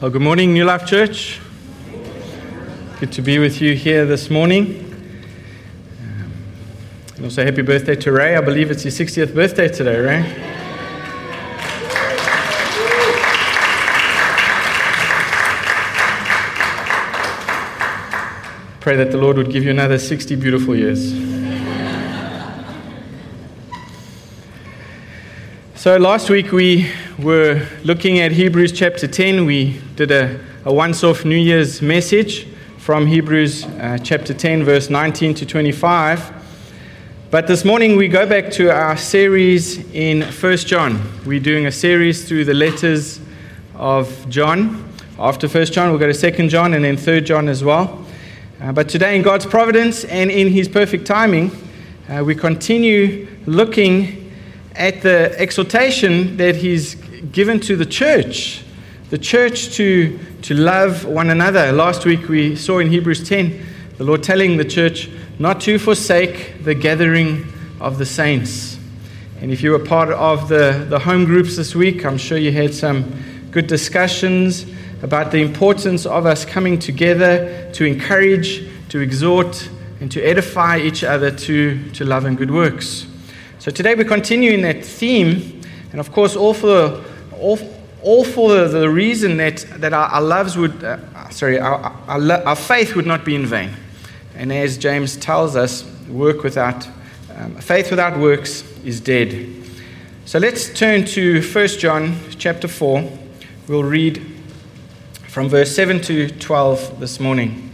Well, good morning, New Life Church. Good to be with you here this morning. Um, and also, happy birthday to Ray. I believe it's your 60th birthday today, Ray. Pray that the Lord would give you another 60 beautiful years. So, last week we were looking at Hebrews chapter 10. We did a, a once off New Year's message from Hebrews uh, chapter 10, verse 19 to 25. But this morning we go back to our series in 1 John. We're doing a series through the letters of John. After 1 John, we'll go to 2 John and then 3 John as well. Uh, but today, in God's providence and in His perfect timing, uh, we continue looking at the exhortation that he's given to the church, the church to, to love one another. Last week we saw in Hebrews 10 the Lord telling the church not to forsake the gathering of the saints. And if you were part of the, the home groups this week, I'm sure you had some good discussions about the importance of us coming together to encourage, to exhort, and to edify each other to, to love and good works. So today we continue in that theme, and of course, all for, all, all for the, the reason that, that our, our loves would, uh, sorry, our, our, our, faith would not be in vain. And as James tells us, work without, um, faith without works is dead. So let's turn to 1 John chapter 4. We'll read from verse 7 to 12 this morning.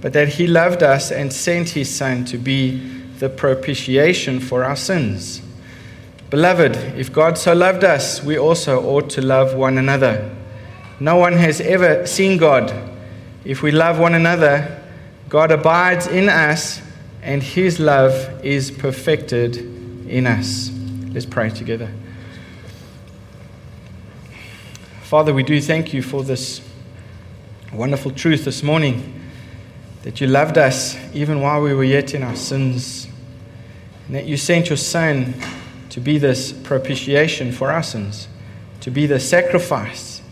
but that he loved us and sent his Son to be the propitiation for our sins. Beloved, if God so loved us, we also ought to love one another. No one has ever seen God. If we love one another, God abides in us, and his love is perfected in us. Let's pray together. Father, we do thank you for this wonderful truth this morning that you loved us even while we were yet in our sins, and that you sent your Son to be this propitiation for our sins, to be the sacrifice,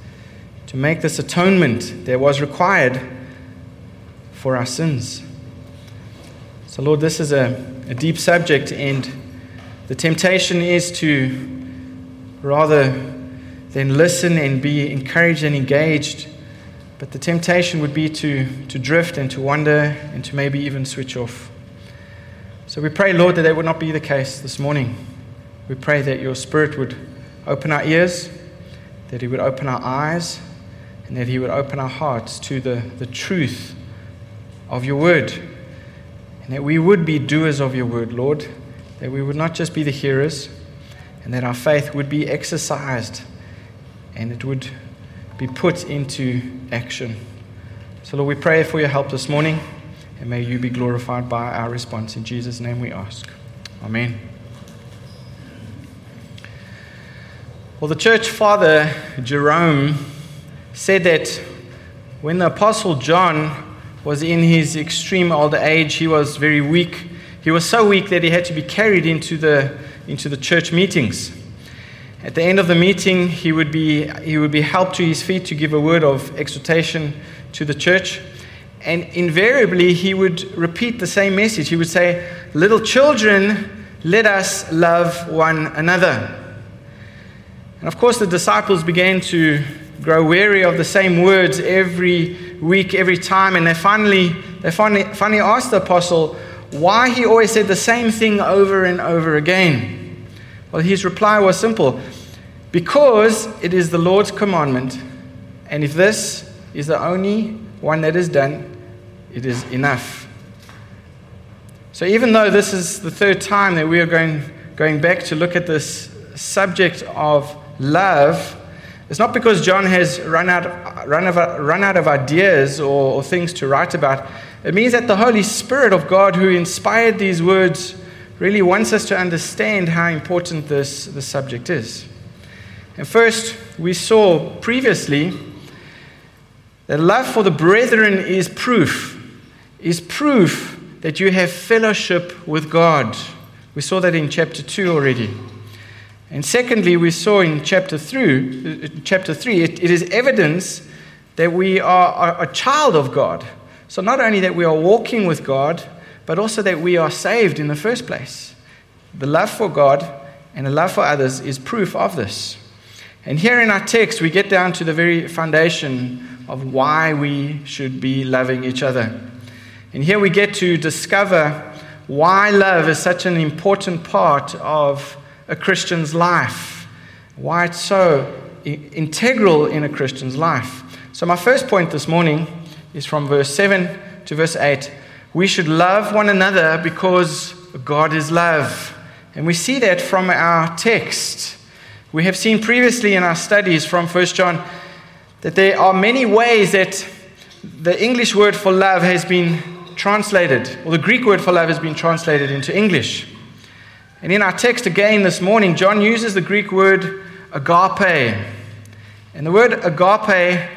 to make this atonement that was required for our sins. So, Lord, this is a, a deep subject, and the temptation is to rather than listen and be encouraged and engaged but the temptation would be to, to drift and to wander and to maybe even switch off. So we pray, Lord, that that would not be the case this morning. We pray that your Spirit would open our ears, that He would open our eyes, and that He would open our hearts to the, the truth of your word. And that we would be doers of your word, Lord. That we would not just be the hearers, and that our faith would be exercised and it would be put into action. So, Lord, we pray for your help this morning, and may you be glorified by our response. In Jesus' name we ask. Amen. Well, the church father, Jerome, said that when the Apostle John was in his extreme old age, he was very weak. He was so weak that he had to be carried into the, into the church meetings. At the end of the meeting, he would, be, he would be helped to his feet to give a word of exhortation to the church. And invariably, he would repeat the same message. He would say, Little children, let us love one another. And of course, the disciples began to grow weary of the same words every week, every time. And they finally, they finally, finally asked the apostle why he always said the same thing over and over again. Well, his reply was simple because it is the Lord's commandment, and if this is the only one that is done, it is enough. So, even though this is the third time that we are going, going back to look at this subject of love, it's not because John has run out, run, of, run out of ideas or, or things to write about. It means that the Holy Spirit of God, who inspired these words, really wants us to understand how important this, this subject is. And first, we saw previously that love for the brethren is proof, is proof that you have fellowship with God. We saw that in chapter 2 already. And secondly, we saw in chapter 3, uh, chapter 3 it, it is evidence that we are a child of God. So, not only that we are walking with God, but also that we are saved in the first place. The love for God and the love for others is proof of this. And here in our text, we get down to the very foundation of why we should be loving each other. And here we get to discover why love is such an important part of a Christian's life, why it's so integral in a Christian's life. So, my first point this morning is from verse 7 to verse 8. We should love one another because God is love. And we see that from our text. We have seen previously in our studies from 1 John that there are many ways that the English word for love has been translated, or the Greek word for love has been translated into English. And in our text again this morning, John uses the Greek word agape. And the word agape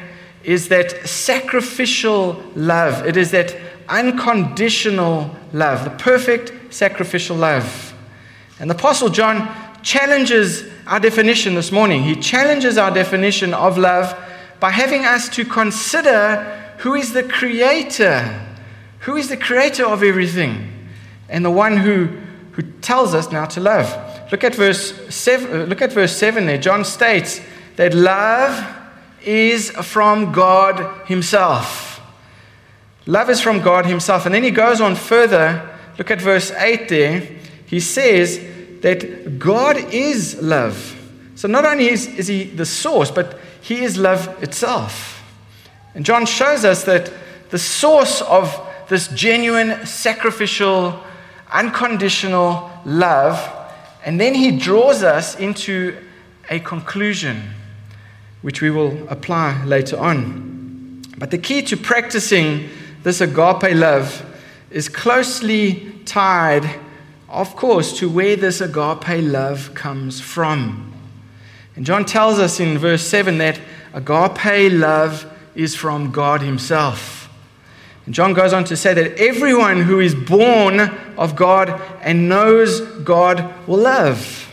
is that sacrificial love, it is that unconditional love, the perfect sacrificial love. And the Apostle John challenges our definition this morning. He challenges our definition of love by having us to consider who is the creator who is the creator of everything and the one who, who tells us now to love? Look at verse seven, uh, look at verse 7 there. John states that love is from God Himself. Love is from God Himself. And then he goes on further. Look at verse 8 there. He says that God is love. So not only is, is He the source, but He is love itself. And John shows us that the source of this genuine, sacrificial, unconditional love. And then he draws us into a conclusion, which we will apply later on. But the key to practicing this agape love is closely tied, of course, to where this agape love comes from. And John tells us in verse 7 that agape love is from God Himself. And John goes on to say that everyone who is born of God and knows God will love.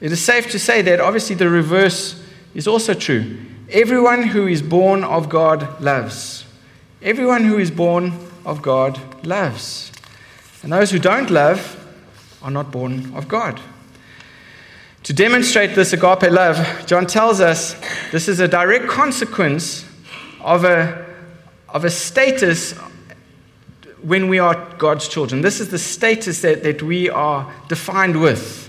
It is safe to say that obviously the reverse is also true. Everyone who is born of God loves. Everyone who is born of God loves. And those who don't love are not born of God. To demonstrate this agape love, John tells us this is a direct consequence of a of a status when we are God's children. This is the status that, that we are defined with.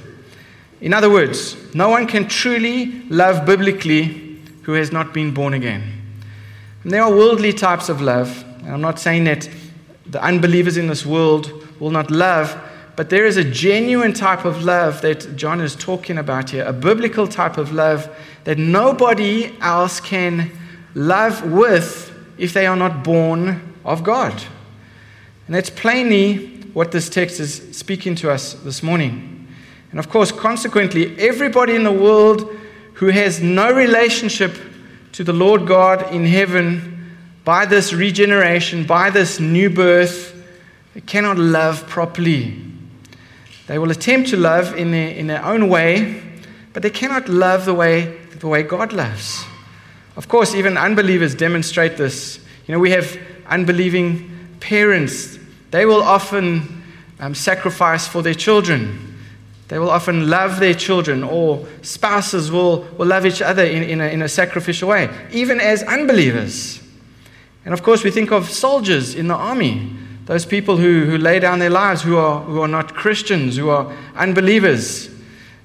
In other words, no one can truly love biblically who has not been born again. And there are worldly types of love. And I'm not saying that the unbelievers in this world will not love, but there is a genuine type of love that John is talking about here, a biblical type of love that nobody else can love with if they are not born of God. And that's plainly what this text is speaking to us this morning. And of course, consequently, everybody in the world who has no relationship to the Lord God in heaven by this regeneration, by this new birth, they cannot love properly. They will attempt to love in their, in their own way, but they cannot love the way, the way God loves. Of course, even unbelievers demonstrate this. You know, we have unbelieving parents. They will often um, sacrifice for their children. They will often love their children, or spouses will, will love each other in, in, a, in a sacrificial way, even as unbelievers. And of course, we think of soldiers in the army, those people who, who lay down their lives who are, who are not Christians, who are unbelievers.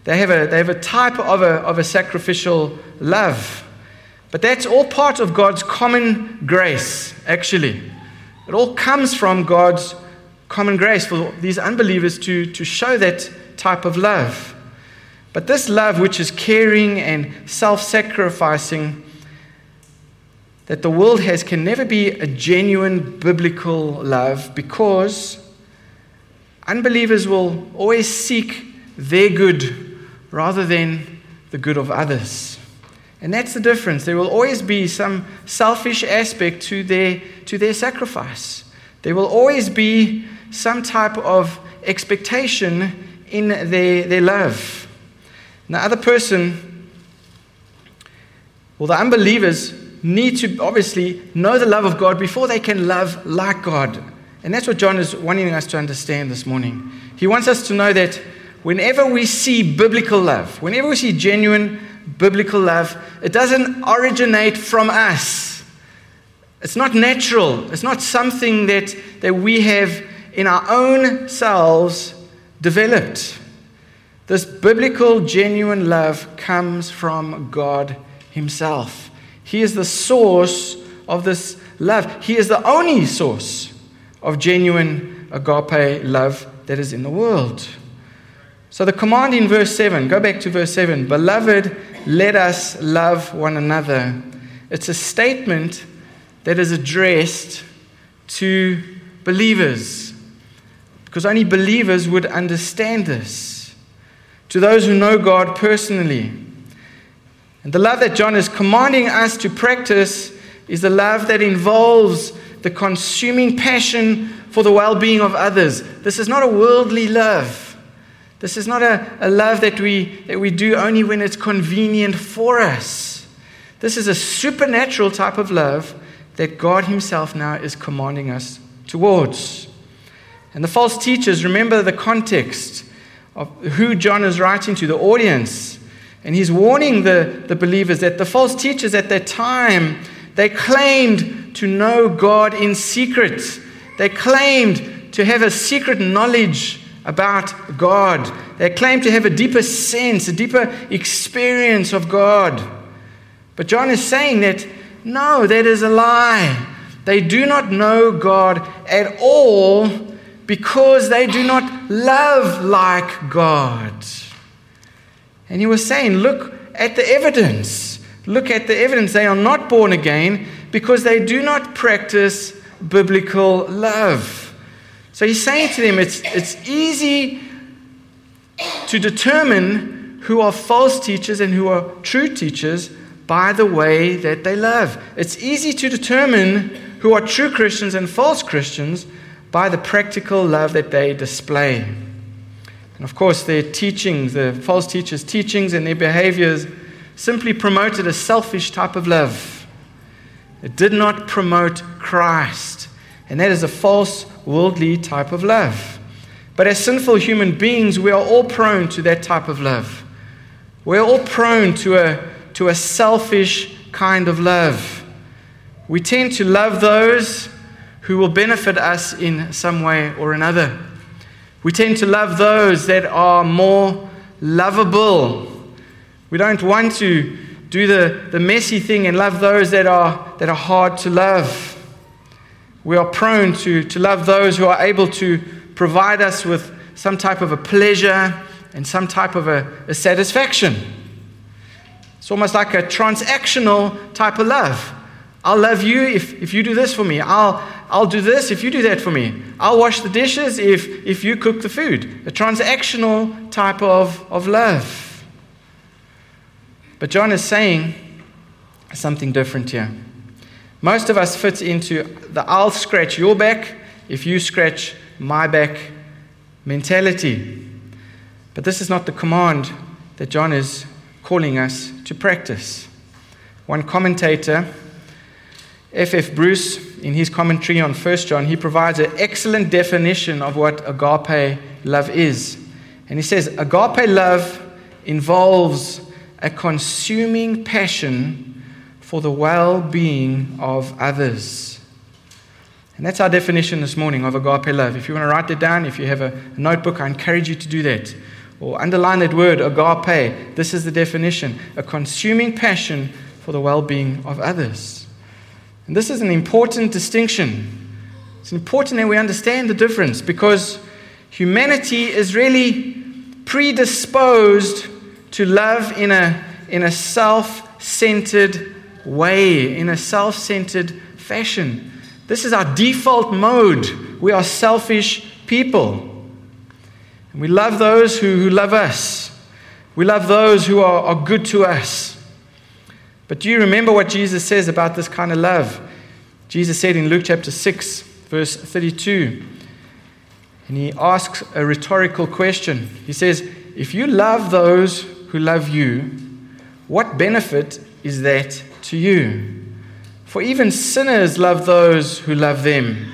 They have a, they have a type of a, of a sacrificial love. But that's all part of God's common grace, actually. It all comes from God's common grace for these unbelievers to, to show that type of love. But this love, which is caring and self sacrificing, that the world has, can never be a genuine biblical love because unbelievers will always seek their good rather than the good of others. And that's the difference. There will always be some selfish aspect to their, to their sacrifice. There will always be some type of expectation in their, their love. And the other person, well, the unbelievers need to obviously know the love of God before they can love like God. And that's what John is wanting us to understand this morning. He wants us to know that whenever we see biblical love, whenever we see genuine biblical love, it doesn't originate from us. It's not natural. It's not something that, that we have in our own selves developed. This biblical, genuine love comes from God Himself. He is the source of this love. He is the only source of genuine agape love that is in the world. So, the command in verse 7, go back to verse 7 Beloved, let us love one another. It's a statement that is addressed to believers, because only believers would understand this. To those who know God personally. And the love that John is commanding us to practice is the love that involves the consuming passion for the well being of others. This is not a worldly love. This is not a, a love that we, that we do only when it's convenient for us. This is a supernatural type of love that God Himself now is commanding us towards. And the false teachers, remember the context of who John is writing to, the audience. And he's warning the, the believers that the false teachers at that time, they claimed to know God in secret. They claimed to have a secret knowledge about God. They claimed to have a deeper sense, a deeper experience of God. But John is saying that no, that is a lie. They do not know God at all because they do not love like God. And he was saying, look at the evidence. Look at the evidence. They are not born again because they do not practice biblical love. So he's saying to them it's, it's easy to determine who are false teachers and who are true teachers by the way that they love. It's easy to determine who are true Christians and false Christians by the practical love that they display. And of course, their teachings, the false teachers' teachings and their behaviors simply promoted a selfish type of love. It did not promote Christ. And that is a false worldly type of love. But as sinful human beings, we are all prone to that type of love. We're all prone to a, to a selfish kind of love. We tend to love those who will benefit us in some way or another. We tend to love those that are more lovable. We don't want to do the, the messy thing and love those that are, that are hard to love. We are prone to, to love those who are able to provide us with some type of a pleasure and some type of a, a satisfaction. It's almost like a transactional type of love. I'll love you if, if you do this for me. I'll, I'll do this if you do that for me. I'll wash the dishes if, if you cook the food. A transactional type of, of love. But John is saying something different here. Most of us fit into the I'll scratch your back if you scratch my back mentality. But this is not the command that John is calling us to practice. One commentator, F.F. F. Bruce, in his commentary on 1 John, he provides an excellent definition of what agape love is. And he says, Agape love involves a consuming passion for the well being of others. And that's our definition this morning of agape love. If you want to write it down, if you have a notebook, I encourage you to do that. Or underline that word, agape. This is the definition a consuming passion for the well being of others. And this is an important distinction. It's important that we understand the difference because humanity is really predisposed to love in a, in a self centered way, in a self centered fashion. This is our default mode. We are selfish people. And we love those who, who love us. We love those who are, are good to us. But do you remember what Jesus says about this kind of love? Jesus said in Luke chapter 6, verse 32, and he asks a rhetorical question. He says, If you love those who love you, what benefit is that to you? For even sinners love those who love them.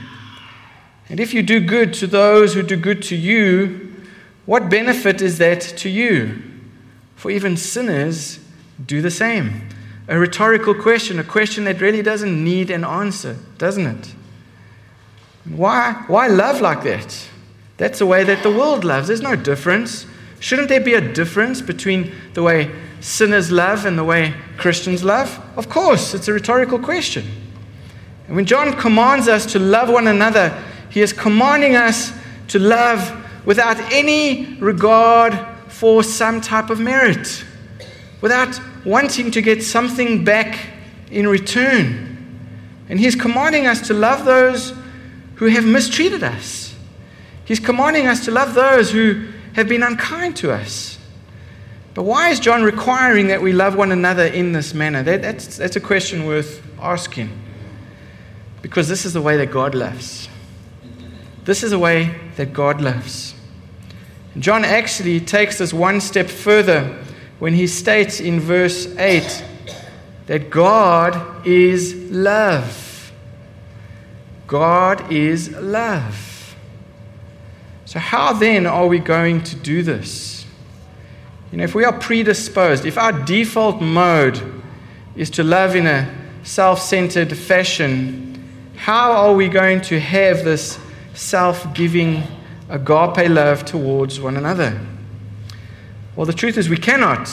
And if you do good to those who do good to you, what benefit is that to you? For even sinners do the same. A rhetorical question, a question that really doesn't need an answer, doesn't it? Why, why love like that? That's the way that the world loves. There's no difference. Shouldn't there be a difference between the way sinners love and the way Christians love? Of course, it's a rhetorical question. And when John commands us to love one another, he is commanding us to love without any regard for some type of merit, without wanting to get something back in return. And he's commanding us to love those who have mistreated us. He's commanding us to love those who have been unkind to us. But why is John requiring that we love one another in this manner? That, that's, that's a question worth asking. Because this is the way that God loves. This is the way that God loves. John actually takes this one step further when he states in verse 8 that God is love. God is love. So, how then are we going to do this? You know, if we are predisposed, if our default mode is to love in a self centered fashion, how are we going to have this self giving agape love towards one another? Well, the truth is we cannot.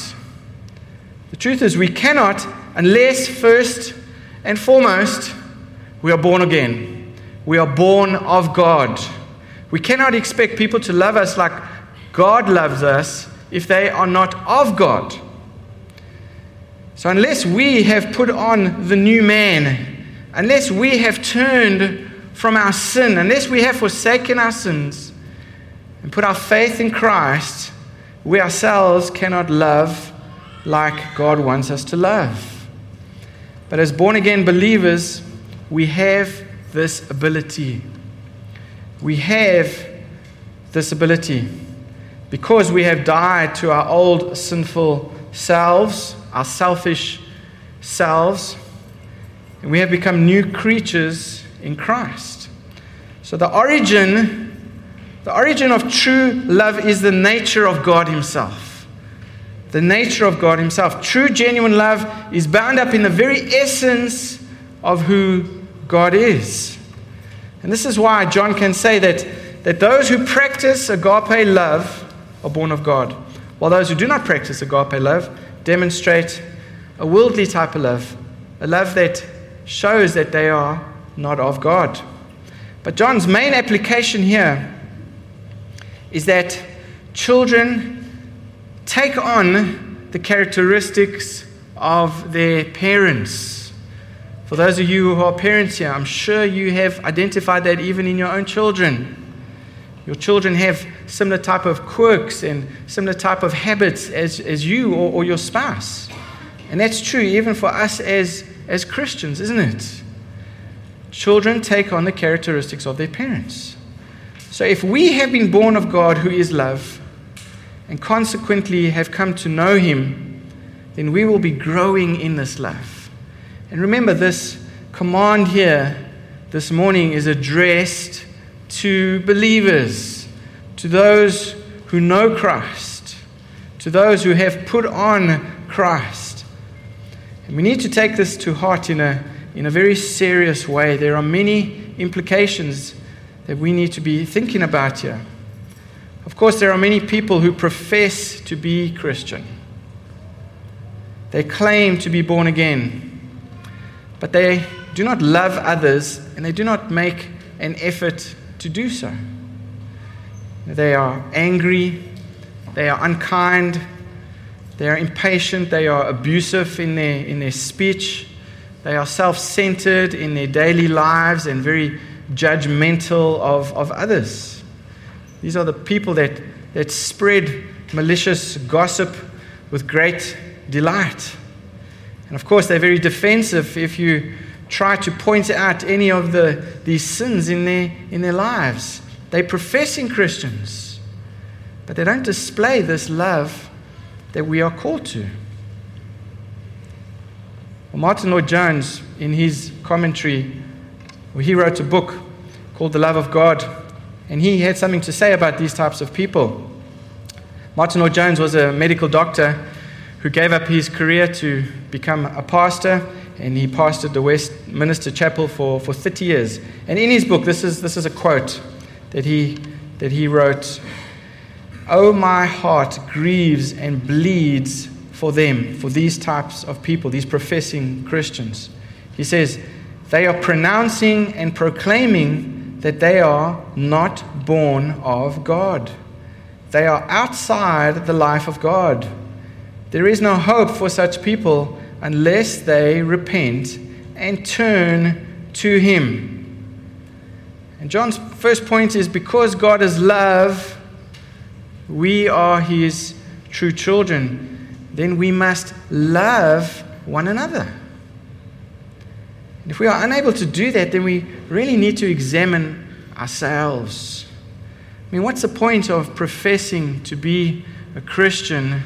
The truth is we cannot unless, first and foremost, we are born again. We are born of God. We cannot expect people to love us like God loves us if they are not of God. So, unless we have put on the new man, unless we have turned from our sin, unless we have forsaken our sins, and put our faith in Christ, we ourselves cannot love like God wants us to love. But as born again believers, we have this ability. We have this ability because we have died to our old sinful selves, our selfish selves, and we have become new creatures in Christ. So the origin the origin of true love is the nature of God Himself. The nature of God Himself. True, genuine love is bound up in the very essence of who God is. And this is why John can say that, that those who practice agape love are born of God, while those who do not practice agape love demonstrate a worldly type of love, a love that shows that they are not of God. But John's main application here is that children take on the characteristics of their parents. For those of you who are parents here, I'm sure you have identified that even in your own children. Your children have similar type of quirks and similar type of habits as, as you or, or your spouse. And that's true even for us as, as Christians, isn't it? Children take on the characteristics of their parents. So if we have been born of God who is love, and consequently have come to know Him, then we will be growing in this love. And remember, this command here this morning is addressed to believers, to those who know Christ, to those who have put on Christ. And we need to take this to heart in a, in a very serious way. There are many implications that we need to be thinking about here. Of course, there are many people who profess to be Christian. They claim to be born again, but they do not love others and they do not make an effort to do so. They are angry, they are unkind, They are impatient. They are abusive in their, in their speech. They are self centered in their daily lives and very judgmental of, of others. These are the people that, that spread malicious gossip with great delight. And of course, they're very defensive if you try to point out any of the, these sins in their, in their lives. They're professing Christians, but they don't display this love that we are called to. Well, Martyn Lloyd-Jones, in his commentary, well, he wrote a book called The Love of God, and he had something to say about these types of people. Martyn Lloyd-Jones was a medical doctor who gave up his career to become a pastor, and he pastored the Westminster Chapel for, for 30 years. And in his book, this is, this is a quote that he, that he wrote Oh, my heart grieves and bleeds for them, for these types of people, these professing Christians. He says, They are pronouncing and proclaiming that they are not born of God. They are outside the life of God. There is no hope for such people unless they repent and turn to Him. And John's first point is because God is love, we are His true children, then we must love one another. And if we are unable to do that, then we really need to examine ourselves. I mean, what's the point of professing to be a Christian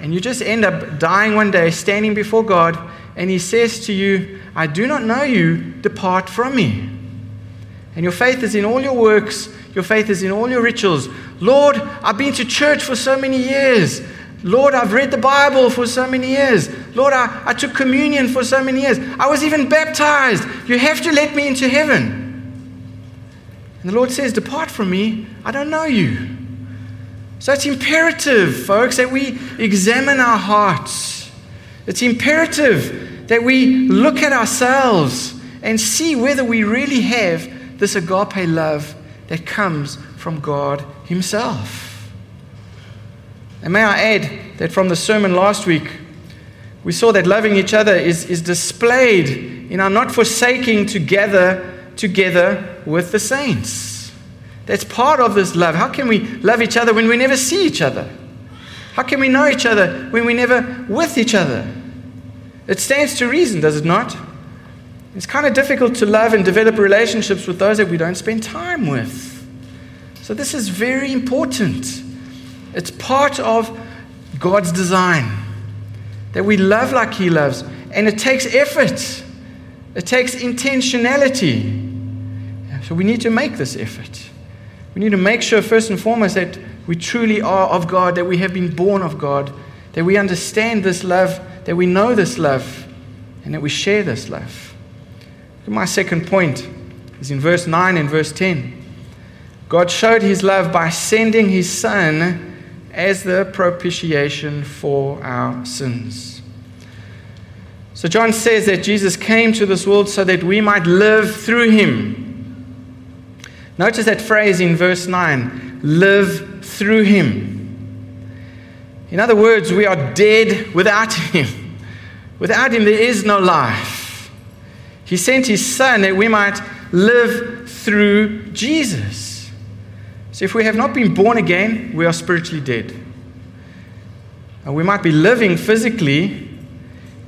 and you just end up dying one day, standing before God, and He says to you, I do not know you, depart from me. And your faith is in all your works, your faith is in all your rituals. Lord, I've been to church for so many years. Lord, I've read the Bible for so many years. Lord, I, I took communion for so many years. I was even baptized. You have to let me into heaven. And the Lord says, Depart from me. I don't know you. So it's imperative, folks, that we examine our hearts. It's imperative that we look at ourselves and see whether we really have this agape love that comes from God Himself. And may I add that from the sermon last week, we saw that loving each other is, is displayed in our not forsaking together, together with the saints. That's part of this love. How can we love each other when we never see each other? How can we know each other when we're never with each other? It stands to reason, does it not? It's kind of difficult to love and develop relationships with those that we don't spend time with. So, this is very important. It's part of God's design that we love like He loves, and it takes effort, it takes intentionality. So, we need to make this effort. We need to make sure, first and foremost, that we truly are of God, that we have been born of God, that we understand this love, that we know this love, and that we share this love. My second point is in verse 9 and verse 10. God showed his love by sending his Son as the propitiation for our sins. So John says that Jesus came to this world so that we might live through him. Notice that phrase in verse 9 live through him. In other words, we are dead without him. Without him, there is no life. He sent his son that we might live through Jesus. So if we have not been born again, we are spiritually dead. And we might be living physically.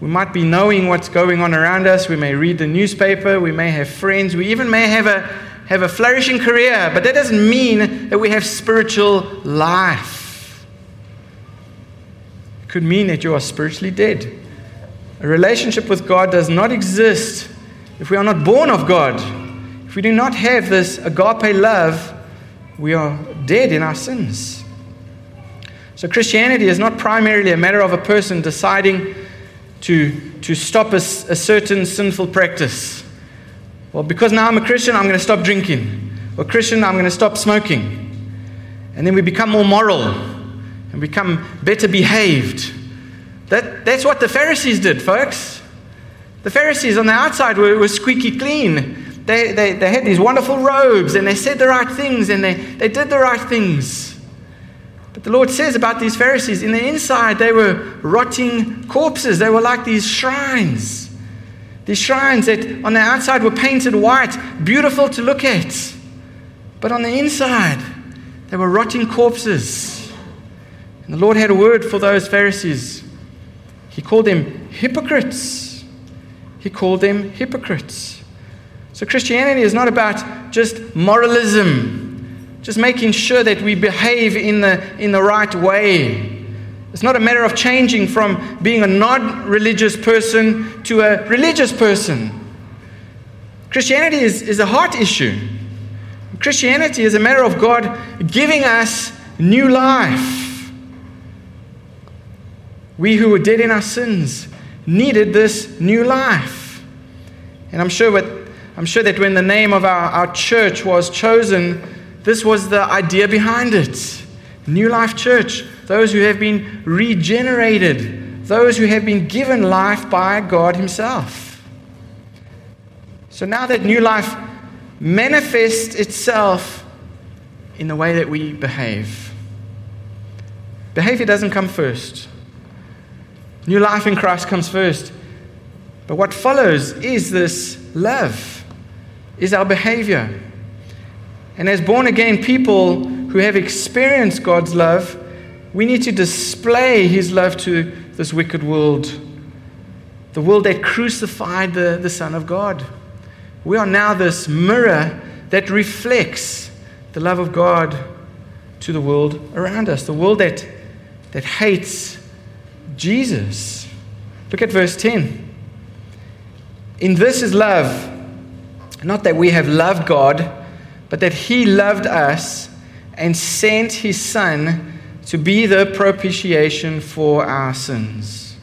We might be knowing what's going on around us. We may read the newspaper. We may have friends. We even may have a, have a flourishing career, but that doesn't mean that we have spiritual life. It could mean that you are spiritually dead. A relationship with God does not exist if we are not born of God. If we do not have this agape love, we are dead in our sins. So, Christianity is not primarily a matter of a person deciding to, to stop a, a certain sinful practice. Well, because now I'm a Christian, I'm going to stop drinking. Or Christian, I'm going to stop smoking. And then we become more moral and become better behaved. That, that's what the Pharisees did, folks. The Pharisees on the outside were, were squeaky clean. They, they, they had these wonderful robes and they said the right things and they, they did the right things. But the Lord says about these Pharisees, in the inside, they were rotting corpses. They were like these shrines. These shrines that on the outside were painted white, beautiful to look at. But on the inside, they were rotting corpses. And the Lord had a word for those Pharisees. He called them hypocrites. He called them hypocrites. So Christianity is not about just moralism just making sure that we behave in the, in the right way. It's not a matter of changing from being a non religious person to a religious person. Christianity is, is a heart issue. Christianity is a matter of God giving us new life. We who were dead in our sins needed this new life. And I'm sure, what, I'm sure that when the name of our, our church was chosen, this was the idea behind it. New Life Church, those who have been regenerated, those who have been given life by God Himself. So now that new life manifests itself in the way that we behave. Behavior doesn't come first. New life in Christ comes first. But what follows is this love, is our behavior. And as born again people who have experienced God's love, we need to display His love to this wicked world, the world that crucified the, the Son of God. We are now this mirror that reflects the love of God to the world around us, the world that, that hates Jesus. Look at verse 10. In this is love, not that we have loved God but that he loved us and sent his Son to be the propitiation for our sins.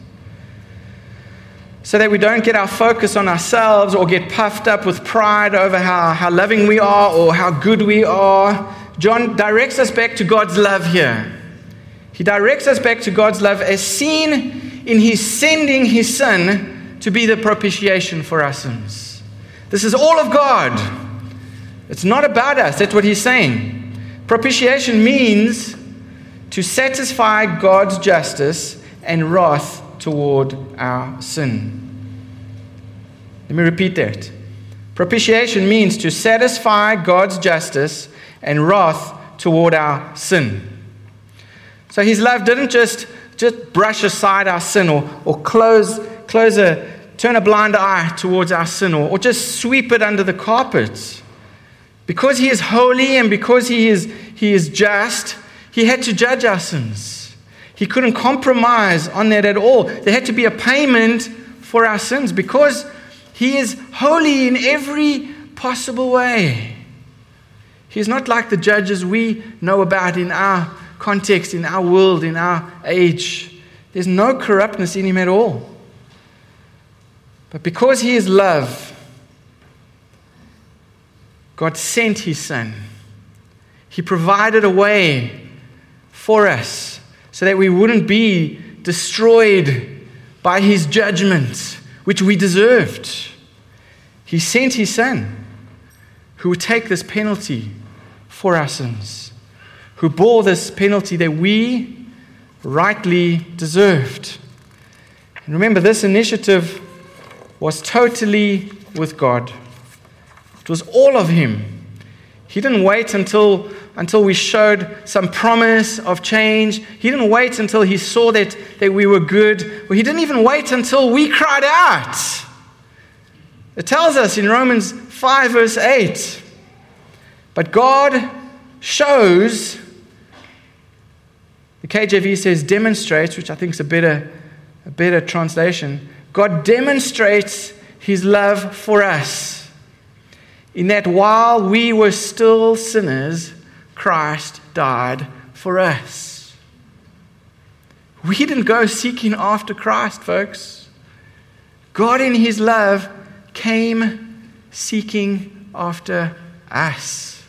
So that we don't get our focus on ourselves or get puffed up with pride over how, how loving we are or how good we are. John directs us back to God's love here. He directs us back to God's love as seen in his sending his Son to be the propitiation for our sins. This is all of God. It's not about us. That's what he's saying. Propitiation means to satisfy God's justice and wrath toward our sin. Let me repeat that. Propitiation means to satisfy God's justice and wrath toward our sin. So his love didn't just, just brush aside our sin or, or close, close a, turn a blind eye towards our sin or, or just sweep it under the carpet. Because he is holy and because he is, he is just, he had to judge our sins. He couldn't compromise on that at all. There had to be a payment for our sins because he is holy in every possible way. He's not like the judges we know about in our context, in our world, in our age. There's no corruptness in him at all. But because he is love, God sent his son. He provided a way for us so that we wouldn't be destroyed by his judgment, which we deserved. He sent his son who would take this penalty for our sins, who bore this penalty that we rightly deserved. And remember, this initiative was totally with God. It was all of Him. He didn't wait until, until we showed some promise of change. He didn't wait until He saw that, that we were good. He didn't even wait until we cried out. It tells us in Romans 5, verse 8. But God shows, the KJV says demonstrates, which I think is a better, a better translation. God demonstrates his love for us in that while we were still sinners, Christ died for us. We didn't go seeking after Christ, folks. God, in His love, came seeking after us.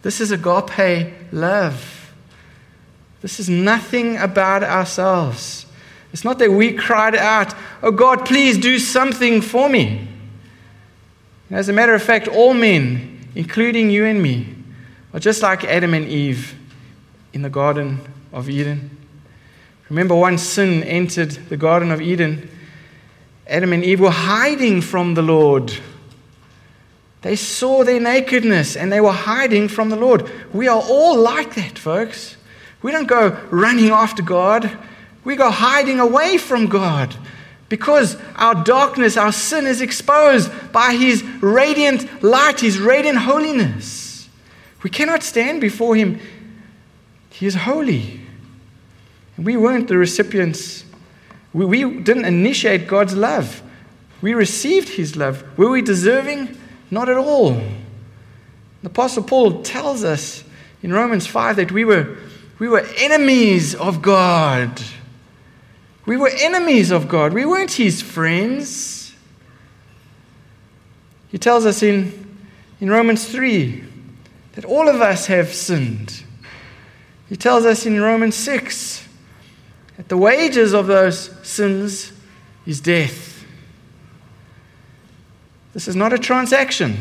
This is agape love. This is nothing about ourselves. It's not that we cried out, Oh God, please do something for me. As a matter of fact, all men, including you and me, are just like Adam and Eve in the Garden of Eden. Remember, once sin entered the Garden of Eden, Adam and Eve were hiding from the Lord. They saw their nakedness and they were hiding from the Lord. We are all like that, folks. We don't go running after God, we go hiding away from God because our darkness, our sin is exposed by His radiant light, His radiant holiness. We cannot stand before Him. He is holy. We weren't the recipients, we, we didn't initiate God's love. We received His love. Were we deserving? Not at all. The Apostle Paul tells us in Romans 5 that we were, we were enemies of God. We were enemies of God. We weren't his friends. He tells us in, in Romans 3 that all of us have sinned. He tells us in Romans 6 that the wages of those sins is death. This is not a transaction.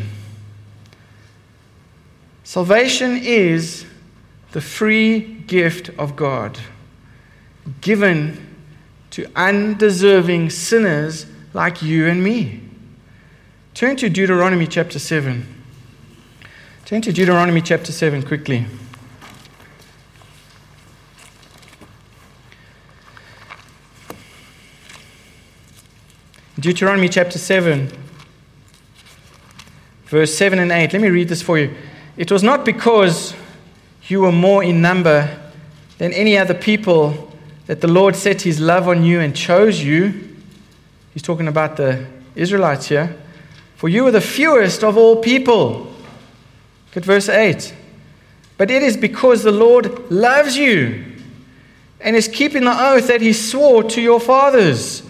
Salvation is the free gift of God given to undeserving sinners like you and me. Turn to Deuteronomy chapter 7. Turn to Deuteronomy chapter 7 quickly. Deuteronomy chapter 7, verse 7 and 8. Let me read this for you. It was not because you were more in number than any other people that the Lord set his love on you and chose you. He's talking about the Israelites here. For you are the fewest of all people. Look at verse 8. But it is because the Lord loves you and is keeping the oath that he swore to your fathers,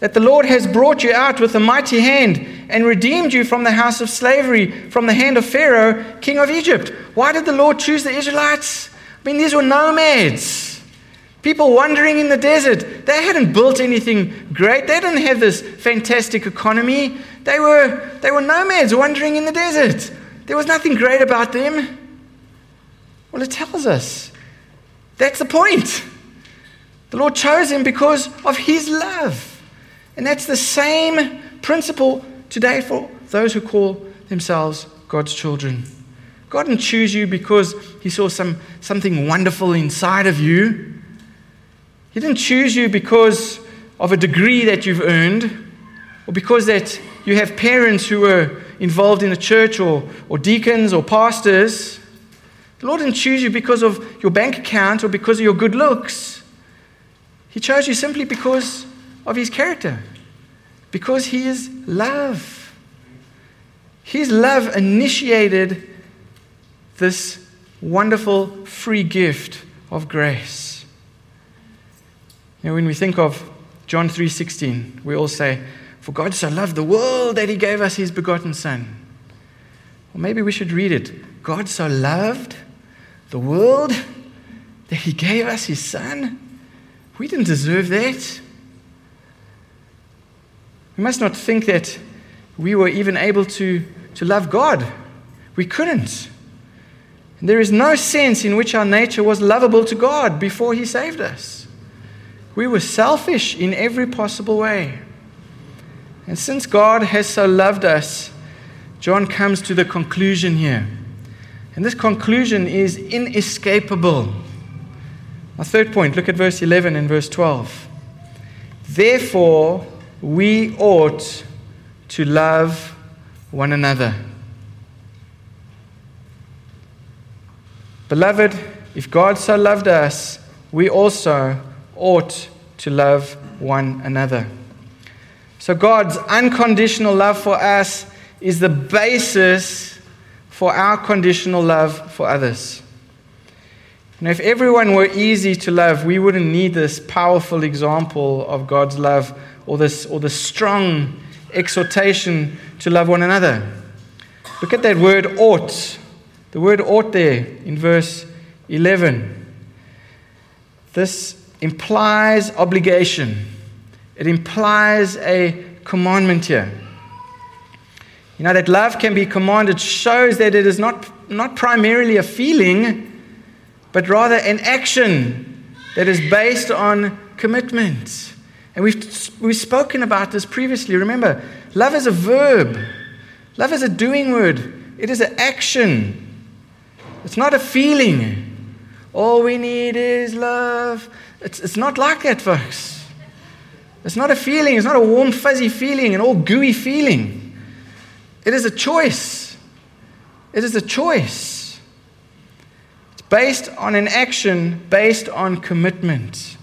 that the Lord has brought you out with a mighty hand and redeemed you from the house of slavery, from the hand of Pharaoh, king of Egypt. Why did the Lord choose the Israelites? I mean, these were nomads. People wandering in the desert. They hadn't built anything great. They didn't have this fantastic economy. They were, they were nomads wandering in the desert. There was nothing great about them. Well, it tells us that's the point. The Lord chose him because of his love. And that's the same principle today for those who call themselves God's children. God didn't choose you because he saw some, something wonderful inside of you. He didn't choose you because of a degree that you've earned or because that you have parents who were involved in the church or, or deacons or pastors. The Lord didn't choose you because of your bank account or because of your good looks. He chose you simply because of his character, because he is love. His love initiated this wonderful free gift of grace. You know, when we think of John 3:16, we all say, "For God so loved the world that he gave us his begotten son." Or maybe we should read it. God so loved the world that he gave us his son. We didn't deserve that. We must not think that we were even able to, to love God. We couldn't. And there is no sense in which our nature was lovable to God before he saved us. We were selfish in every possible way. And since God has so loved us, John comes to the conclusion here. And this conclusion is inescapable. My third point, look at verse 11 and verse 12. Therefore, we ought to love one another. Beloved, if God so loved us, we also ought to love one another. So, God's unconditional love for us is the basis for our conditional love for others. Now, if everyone were easy to love, we wouldn't need this powerful example of God's love or this, or the strong exhortation to love one another. Look at that word ought. The word ought there in verse 11. This implies obligation, it implies a commandment here. You know, that love can be commanded shows that it is not, not primarily a feeling, but rather an action that is based on commitment. And we've, we've spoken about this previously. Remember, love is a verb, love is a doing word, it is an action. It's not a feeling. All we need is love. It's, it's not like that, folks. It's not a feeling, it's not a warm, fuzzy feeling, an all gooey feeling. It is a choice. It is a choice. It's based on an action, based on commitment.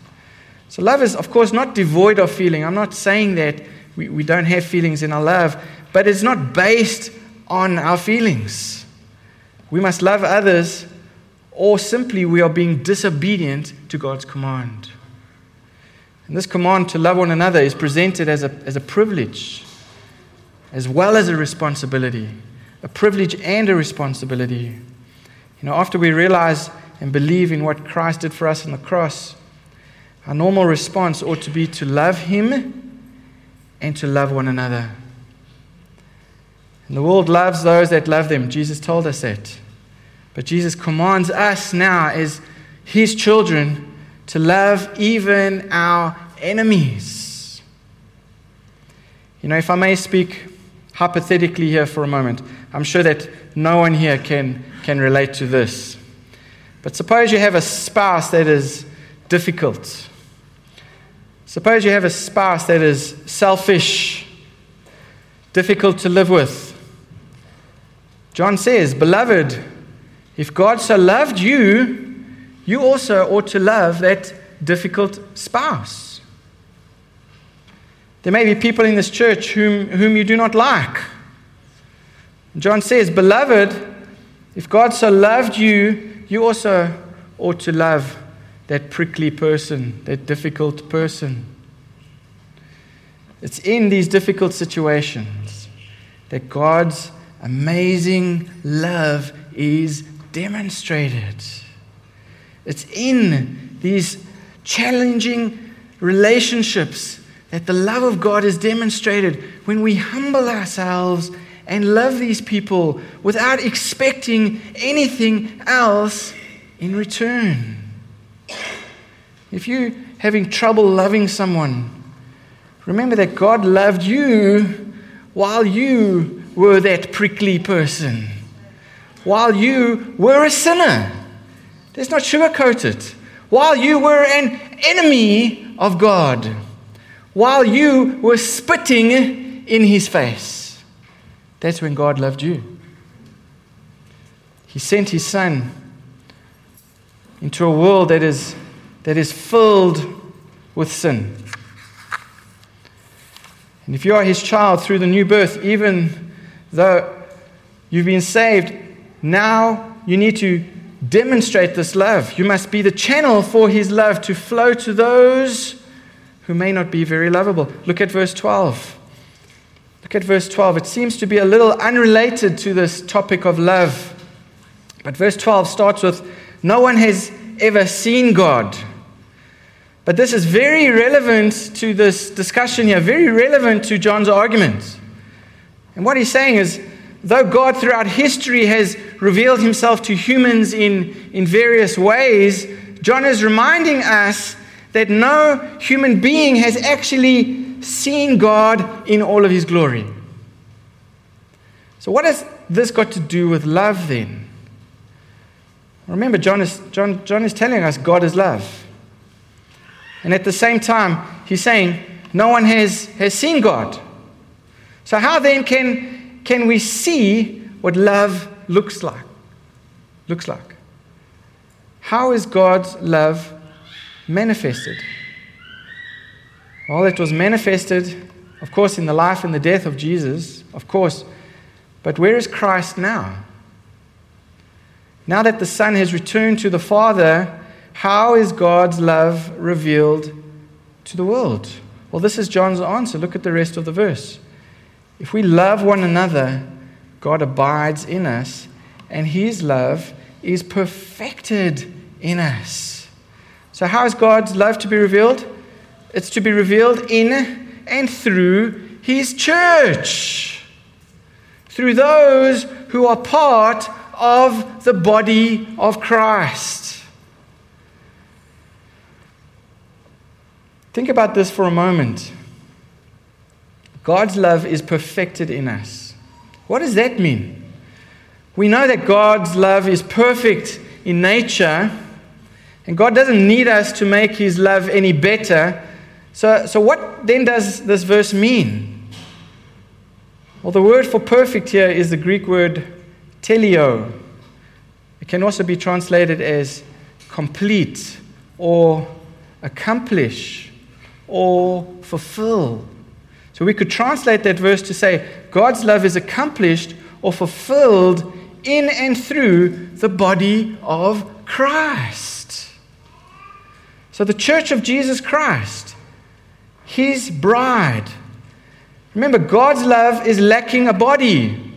So, love is, of course, not devoid of feeling. I'm not saying that we, we don't have feelings in our love, but it's not based on our feelings. We must love others, or simply we are being disobedient to God's command. And this command to love one another is presented as a, as a privilege as well as a responsibility. A privilege and a responsibility. You know, after we realize and believe in what Christ did for us on the cross, our normal response ought to be to love Him and to love one another. And the world loves those that love them. Jesus told us that. But Jesus commands us now, as His children, to love even our enemies. You know, if I may speak hypothetically here for a moment, I'm sure that no one here can, can relate to this. But suppose you have a spouse that is difficult Suppose you have a spouse that is selfish, difficult to live with. John says, Beloved, if God so loved you, you also ought to love that difficult spouse. There may be people in this church whom, whom you do not like. John says, Beloved, if God so loved you, you also ought to love that prickly person, that difficult person. It's in these difficult situations that God's amazing love is demonstrated. It's in these challenging relationships that the love of God is demonstrated when we humble ourselves and love these people without expecting anything else in return. If you're having trouble loving someone, remember that God loved you while you were that prickly person, while you were a sinner. Let's not sugarcoat it. While you were an enemy of God, while you were spitting in his face. That's when God loved you. He sent his son into a world that is that is filled with sin. And if you are his child through the new birth, even though you've been saved, now you need to demonstrate this love. You must be the channel for his love to flow to those who may not be very lovable. Look at verse 12. Look at verse 12. It seems to be a little unrelated to this topic of love. But verse 12 starts with No one has ever seen God. But this is very relevant to this discussion here, very relevant to John's argument. And what he's saying is though God throughout history has revealed himself to humans in, in various ways, John is reminding us that no human being has actually seen God in all of his glory. So, what has this got to do with love then? Remember, John is, John, John is telling us God is love. And at the same time, he's saying, no one has, has seen God. So, how then can, can we see what love looks like? Looks like. How is God's love manifested? Well, it was manifested, of course, in the life and the death of Jesus, of course. But where is Christ now? Now that the Son has returned to the Father, how is God's love revealed to the world? Well, this is John's answer. Look at the rest of the verse. If we love one another, God abides in us, and his love is perfected in us. So, how is God's love to be revealed? It's to be revealed in and through his church, through those who are part of the body of Christ. Think about this for a moment. God's love is perfected in us. What does that mean? We know that God's love is perfect in nature, and God doesn't need us to make his love any better. So, so what then does this verse mean? Well, the word for perfect here is the Greek word teleo. It can also be translated as complete or accomplish or fulfill. So we could translate that verse to say God's love is accomplished or fulfilled in and through the body of Christ. So the church of Jesus Christ, his bride. Remember, God's love is lacking a body.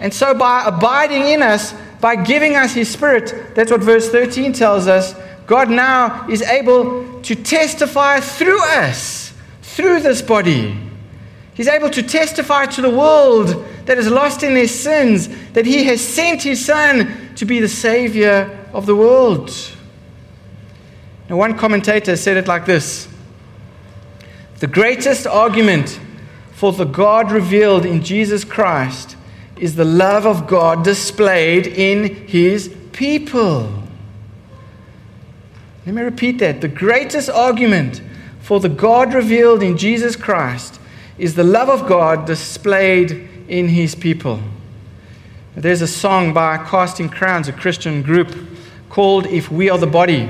And so by abiding in us, by giving us his spirit, that's what verse 13 tells us, God now is able to testify through us, through this body. He's able to testify to the world that is lost in their sins that He has sent His Son to be the Savior of the world. Now, one commentator said it like this The greatest argument for the God revealed in Jesus Christ is the love of God displayed in His people. Let me repeat that. The greatest argument for the God revealed in Jesus Christ is the love of God displayed in his people. There's a song by Casting Crowns, a Christian group, called If We Are the Body.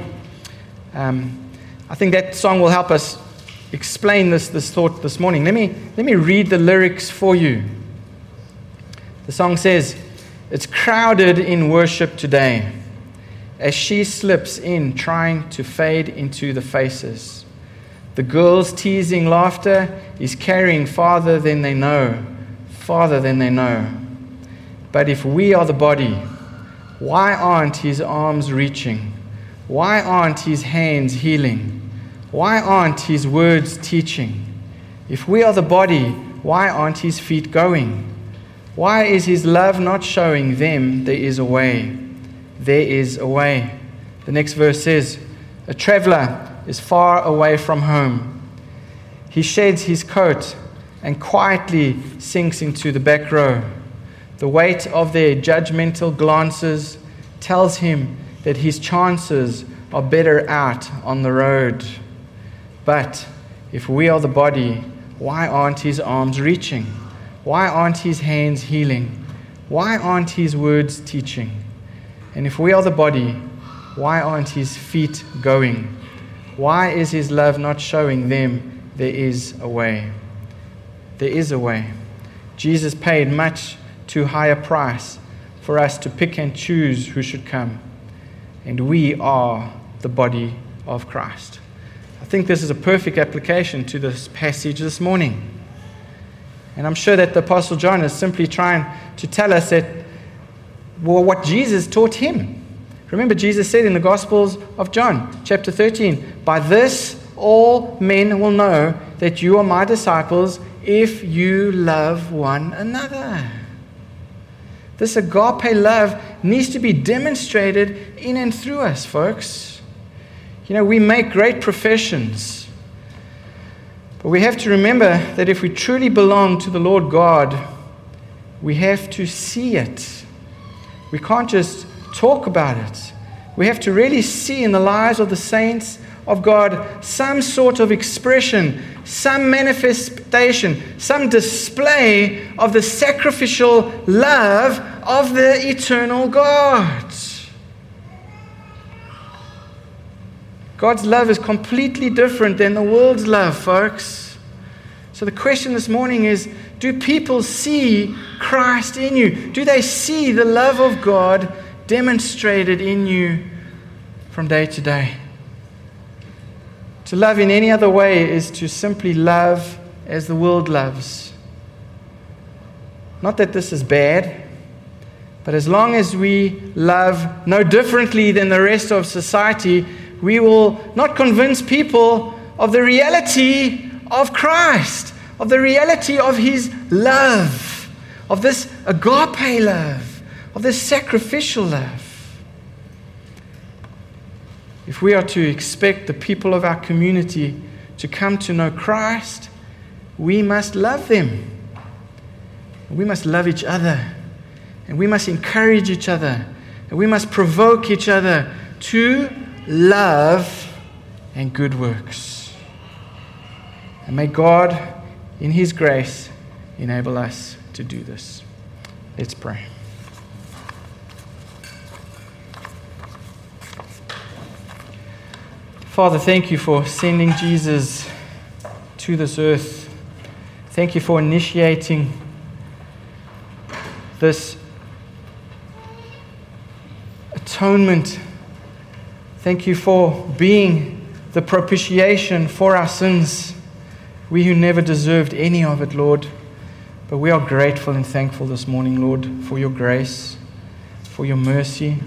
Um, I think that song will help us explain this, this thought this morning. Let me, let me read the lyrics for you. The song says, It's crowded in worship today as she slips in, trying to fade into the faces. The girl's teasing laughter is carrying farther than they know, farther than they know. But if we are the body, why aren't his arms reaching? Why aren't his hands healing? Why aren't his words teaching? If we are the body, why aren't his feet going? Why is his love not showing them there is a way? There is a way. The next verse says, A traveler is far away from home. He sheds his coat and quietly sinks into the back row. The weight of their judgmental glances tells him that his chances are better out on the road. But if we are the body, why aren't his arms reaching? Why aren't his hands healing? Why aren't his words teaching? And if we are the body, why aren't his feet going? Why is his love not showing them there is a way? There is a way. Jesus paid much too high a price for us to pick and choose who should come. And we are the body of Christ. I think this is a perfect application to this passage this morning. And I'm sure that the Apostle John is simply trying to tell us that well, what Jesus taught him. Remember, Jesus said in the Gospels of John, chapter 13, By this all men will know that you are my disciples if you love one another. This agape love needs to be demonstrated in and through us, folks. You know, we make great professions, but we have to remember that if we truly belong to the Lord God, we have to see it. We can't just talk about it. We have to really see in the lives of the saints of God some sort of expression, some manifestation, some display of the sacrificial love of the eternal God. God's love is completely different than the world's love, folks. So the question this morning is do people see Christ in you? Do they see the love of God demonstrated in you from day to day. To love in any other way is to simply love as the world loves. Not that this is bad, but as long as we love no differently than the rest of society, we will not convince people of the reality of Christ, of the reality of His love, of this agape love of this sacrificial love. If we are to expect the people of our community to come to know Christ, we must love them. We must love each other. And we must encourage each other. And we must provoke each other to love and good works. And may God, in His grace, enable us to do this. Let's pray. Father, thank you for sending Jesus to this earth. Thank you for initiating this atonement. Thank you for being the propitiation for our sins. We who never deserved any of it, Lord. But we are grateful and thankful this morning, Lord, for your grace, for your mercy,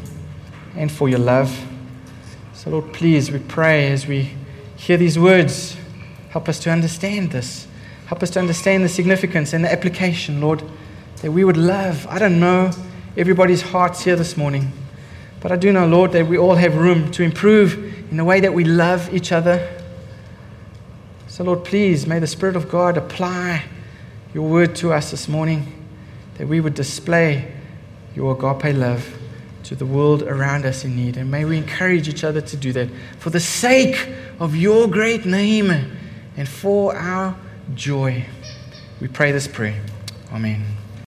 and for your love. So, Lord, please, we pray as we hear these words, help us to understand this. Help us to understand the significance and the application, Lord, that we would love. I don't know everybody's hearts here this morning, but I do know, Lord, that we all have room to improve in the way that we love each other. So, Lord, please, may the Spirit of God apply your word to us this morning, that we would display your agape love to the world around us in need. And may we encourage each other to do that for the sake of your great name and for our joy. We pray this prayer. Amen.